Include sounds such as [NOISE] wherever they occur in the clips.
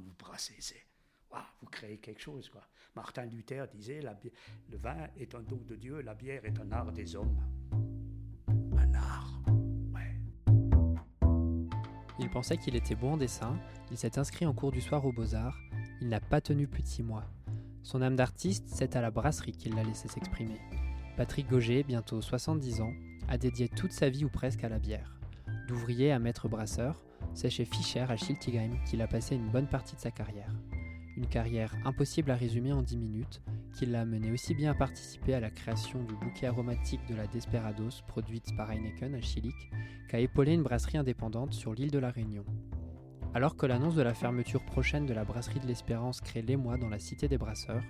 vous brassez, c'est vous créez quelque chose. Quoi. Martin Luther disait le vin est un don de Dieu, la bière est un art des hommes. Un art, ouais. Il pensait qu'il était bon en dessin, il s'est inscrit en cours du soir aux Beaux-Arts, il n'a pas tenu plus de six mois. Son âme d'artiste, c'est à la brasserie qu'il l'a laissé s'exprimer. Patrick Gauger, bientôt 70 ans, a dédié toute sa vie ou presque à la bière. D'ouvrier à maître brasseur, c'est chez Fischer à Schiltigheim qu'il a passé une bonne partie de sa carrière. Une carrière impossible à résumer en 10 minutes, qui l'a amené aussi bien à participer à la création du bouquet aromatique de la Desperados produite par Heineken à Chilic, qu'à épauler une brasserie indépendante sur l'île de la Réunion. Alors que l'annonce de la fermeture prochaine de la brasserie de l'Espérance crée l'émoi dans la cité des brasseurs,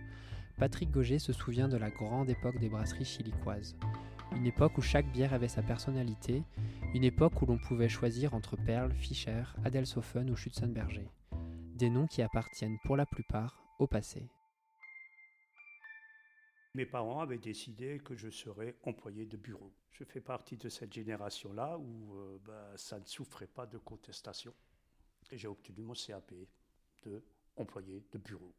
Patrick Gauger se souvient de la grande époque des brasseries chilicoises. Une époque où chaque bière avait sa personnalité, une époque où l'on pouvait choisir entre Perle, Fischer, Adelsofen ou Schützenberger des noms qui appartiennent pour la plupart au passé. Mes parents avaient décidé que je serais employé de bureau. Je fais partie de cette génération-là où euh, bah, ça ne souffrait pas de contestation. Et j'ai obtenu mon CAP de employé de bureau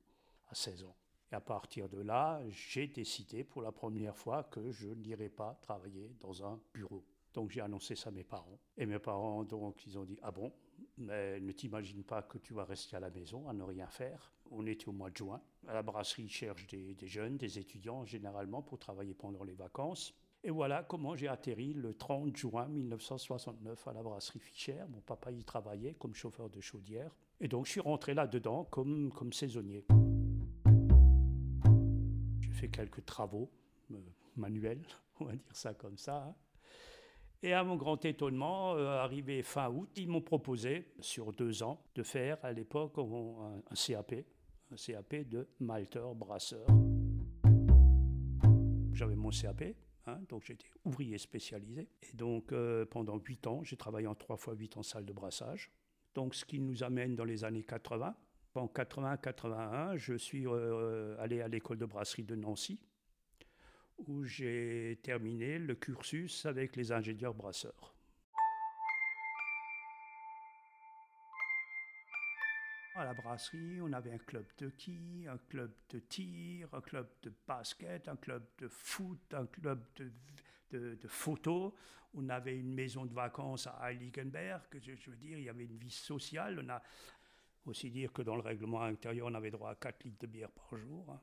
à 16 ans. Et à partir de là, j'ai décidé pour la première fois que je n'irais pas travailler dans un bureau. Donc j'ai annoncé ça à mes parents. Et mes parents, donc, ils ont dit Ah bon, mais ne t'imagine pas que tu vas rester à la maison à ne rien faire. On était au mois de juin. la brasserie, ils cherchent des, jeunes, des étudiants généralement pour travailler pendant les vacances. Et voilà comment j'ai atterri le 30 juin 1969 à la brasserie Fischer. Mon papa y travaillait comme chauffeur de chaudière. Et donc je suis rentré là-dedans comme saisonnier. Fait quelques travaux euh, manuels, [LAUGHS] on va dire ça comme ça. Hein. Et à mon grand étonnement, euh, arrivé fin août, ils m'ont proposé, sur deux ans, de faire à l'époque un, CAP, un CAP de malteur brasseur. J'avais mon CAP, hein, donc j'étais ouvrier spécialisé. Et donc euh, pendant huit ans, j'ai travaillé en trois fois huit en salle de brassage. Donc ce qui nous amène dans les années 80. En 80-81, je suis euh, allé à l'école de brasserie de Nancy où j'ai terminé le cursus avec les ingénieurs brasseurs. À la brasserie, on avait un club de quilles, un club de tir, un club de basket, un club de foot, un club de, de, photo. On avait une maison de vacances à Heiligenberg. Je, je, veux dire, il y avait une vie sociale. On a aussi dire que dans le règlement intérieur, on avait droit à 4 litres de bière par jour. Hein.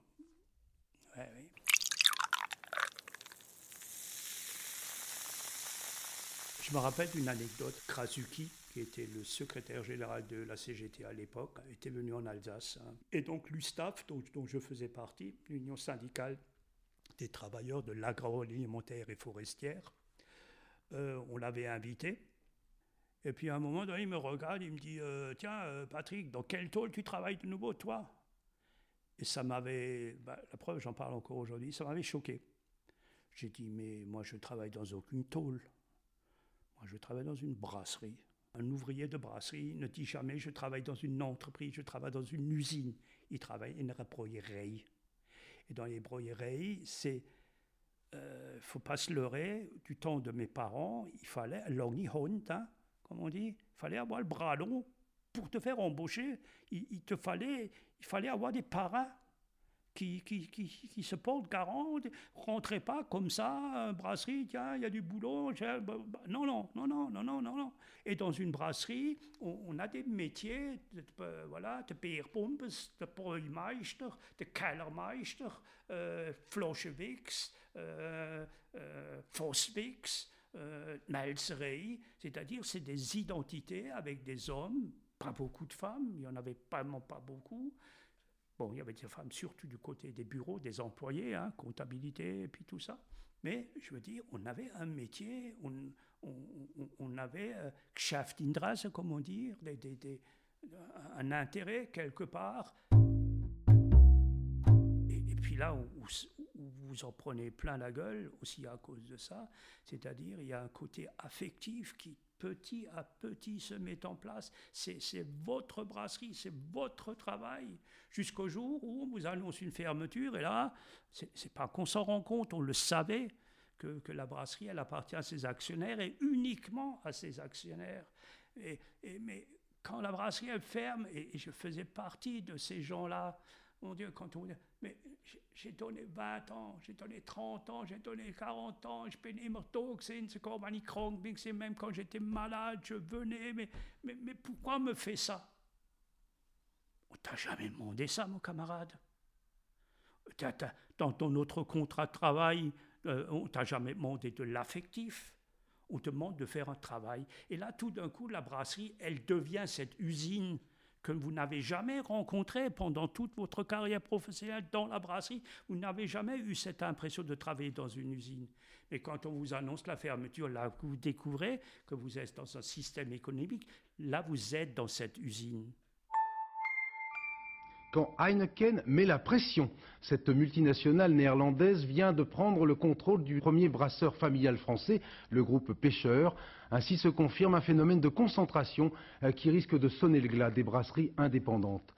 Je me rappelle d'une anecdote. Krasuki, qui était le secrétaire général de la CGT à l'époque, était venu en Alsace. Hein. Et donc l'USTAF, dont, dont, je faisais partie, l'Union syndicale des travailleurs de l'agroalimentaire et forestière, euh, on l'avait invité. Et puis à un moment il me regarde, il me dit euh, Tiens, euh, Patrick, dans quel tôle tu travailles de nouveau, toi? Et ça m'avait, bah, la preuve, j'en parle encore aujourd'hui, ça m'avait choqué. J'ai dit Mais moi, je travaille dans aucune tôle je travaille dans une brasserie. Un ouvrier de brasserie ne dit jamais je travaille dans une entreprise, je travaille dans une usine. Il travaille dans une broyerie. Et dans les broyeries, c'est. Il euh, ne faut pas se leurrer. Du temps de mes parents, il fallait, hein, comme on dit, il fallait avoir le bras long. Pour te faire embaucher, il, te fallait, il fallait avoir des parrains qui, qui, qui, se portent garant. Rentrez pas comme ça, euh, brasserie, tiens, il y a du boulot. Bah, non, non, non, non, non, non, non. Et dans une brasserie, on, a des métiers, de, euh, voilà, de Beerpumpes, de de Kellermeister, euh, Floschewix, euh, euh, c'est-à-dire c'est des identités avec des hommes, pas beaucoup de femmes, il y en avait vraiment pas beaucoup, Bon, il y avait des femmes surtout du côté des bureaux, des employés, hein, comptabilité et puis tout ça. Mais je veux dire, on avait un métier, on, avait euh, comme on dit, un intérêt quelque part. Et, puis là, où, vous en prenez plein la gueule aussi à cause de ça, c'est-à-dire il y a un côté affectif qui petit à petit se met en place. C'est votre brasserie, c'est votre travail, jusqu'au jour où on vous annonce une fermeture. Et là, c'est pas qu'on s'en rend compte, on le savait que, la brasserie, elle appartient à ses actionnaires et uniquement à ses actionnaires. Mais quand la brasserie elle ferme, et, je faisais partie de ces gens-là, mon Dieu, quand on mais j'ai donné 20 ans, j'ai donné 30 ans, j'ai donné 40 ans, je bin immer c'est comme wenn ich krank c'est même quand j'étais malade, je venais, mais, mais, mais pourquoi me fait ça? On t'a jamais demandé ça, mon camarade. Dans ton autre contrat de travail, euh, on t'a jamais demandé de l'affectif on te demande de faire un travail. Et là, tout d'un coup, la brasserie, elle devient cette usine que vous n'avez jamais rencontrée pendant toute votre carrière professionnelle dans la brasserie. Vous n'avez jamais eu cette impression de travailler dans une usine. Mais quand on vous annonce la fermeture, là, vous découvrez que vous êtes dans un système économique, là, vous êtes dans cette usine quand Heineken met la pression. Cette multinationale néerlandaise vient de prendre le contrôle du premier brasseur familial français, le groupe Pêcheur. Ainsi se confirme un phénomène de concentration euh, qui risque de sonner le glas des brasseries indépendantes.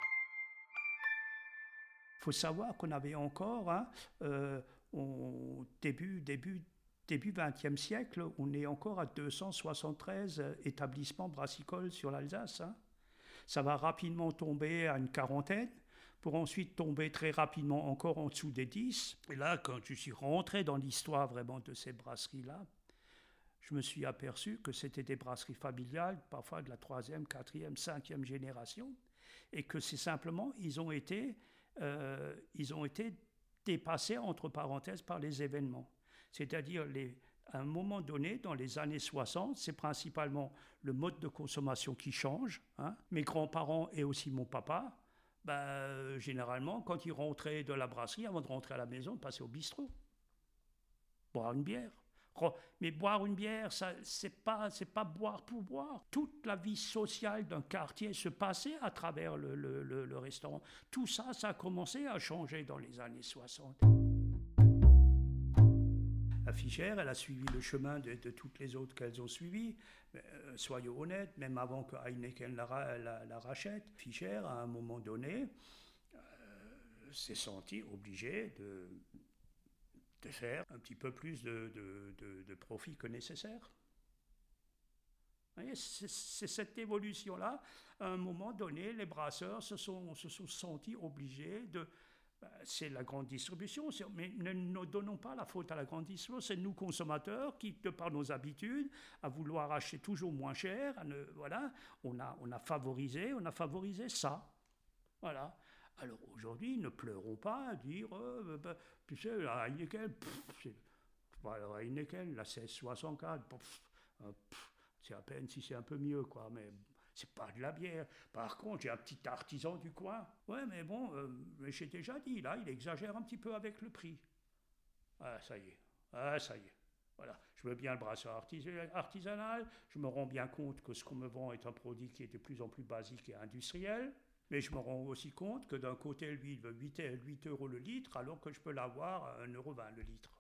Il faut savoir qu'on avait encore, hein, euh, au début, début, début 20e siècle, on est encore à 273 établissements brassicoles sur l'Alsace. Hein. Ça va rapidement tomber à une quarantaine pour ensuite tomber très rapidement encore en dessous des 10. Et là, quand je suis rentré dans l'histoire vraiment de ces brasseries-là, je me suis aperçu que c'était des brasseries familiales, parfois de la troisième, quatrième, cinquième génération, et que c'est simplement, ils ont été, euh, ils ont été dépassés, entre parenthèses, par les événements. C'est-à-dire, à un moment donné, dans les années 60, c'est principalement le mode de consommation qui change. Hein. Mes grands-parents et aussi mon papa ben, généralement, quand ils rentraient de la brasserie, avant de rentrer à la maison, ils passaient au bistrot. Boire une bière. Mais boire une bière, ce n'est pas, pas boire pour boire. Toute la vie sociale d'un quartier se passait à travers le restaurant. Tout ça, ça a commencé à changer dans les années 60. Fichère, elle a suivi le chemin de, toutes les autres qu'elles ont suivies. Euh, soyons honnêtes, même avant que Heineken la, la, rachète, Fischer, à un moment donné, euh, s'est senti obligé de, faire un petit peu plus de, profit que nécessaire. C'est cette évolution-là. À un moment donné, les brasseurs se sont, se sont sentis obligés de, c'est la grande distribution. Mais ne, ne, donnons pas la faute à la grande distribution. C'est nous, consommateurs, qui, de par nos habitudes, à vouloir acheter toujours moins cher, voilà, on a, on a favorisé, on a favorisé ça. Voilà. Alors aujourd'hui, ne pleurons pas à dire, euh, bah, tu sais, la Heineken, la Heineken, la 1664, euh, c'est à peine si c'est un peu mieux, quoi. Mais c'est pas de la bière. Par contre, j'ai un petit artisan du coin. Ouais, mais bon, euh, j'ai déjà dit, là, il exagère un petit peu avec le prix. Ah, ça y est. Ah, ça y est. Voilà, je veux bien le brasseur artisanal, je me rends bien compte que ce qu'on me vend est un produit qui est de plus en plus basique et industriel, mais je me rends aussi compte que d'un côté, lui, il veut 8, 8 euros le litre, alors que je peux l'avoir à 1,20 euro le litre.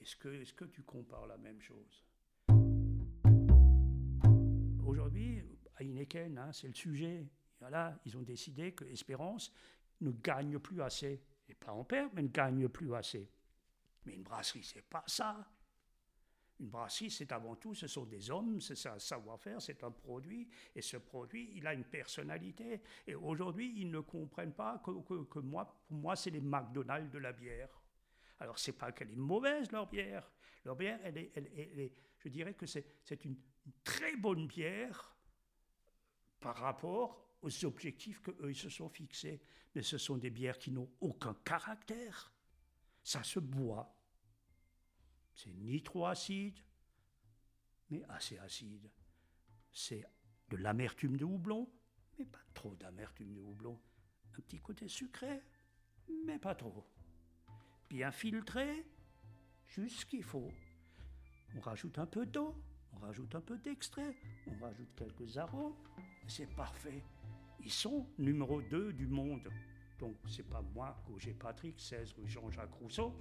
Est-ce que, est que tu compares la même chose? Hein, c'est le sujet. Voilà, ils ont décidé que Espérance ne gagne plus assez. Et pas en perd, mais ne gagne plus assez. Mais une brasserie, c'est pas ça. Une brasserie, c'est avant tout, ce sont des hommes, c'est un savoir-faire, c'est un produit, et ce produit, il a une personnalité. Et aujourd'hui, ils ne comprennent pas que, que, moi, pour moi, c'est les McDonald's de la bière. Alors, c'est pas qu'elle est mauvaise, leur bière. Leur bière, elle est je dirais que c'est une très bonne bière par rapport aux objectifs qu'eux se sont fixés. Mais ce sont des bières qui n'ont aucun caractère. Ça se boit. C'est ni trop acide, mais assez acide. C'est de l'amertume de houblon, mais pas trop d'amertume de houblon. Un petit côté sucré, mais pas trop. Bien filtré, juste ce qu'il faut. On rajoute un peu d'eau, on rajoute un peu d'extrait, on rajoute quelques arômes, c'est parfait. Ils sont numéro 2 du monde. Donc c'est pas moi, Roger Patrick, 16 rue Jean-Jacques Rousseau,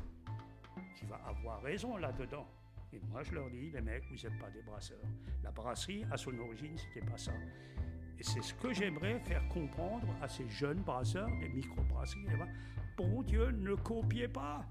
qui va avoir raison là-dedans. Et moi je leur dis, les mecs, vous n'êtes pas des brasseurs. La brasserie, à son origine, c'était pas ça. Et c'est ce que j'aimerais faire comprendre à ces jeunes brasseurs, des micro-brasseries. Bon Dieu, ne copiez pas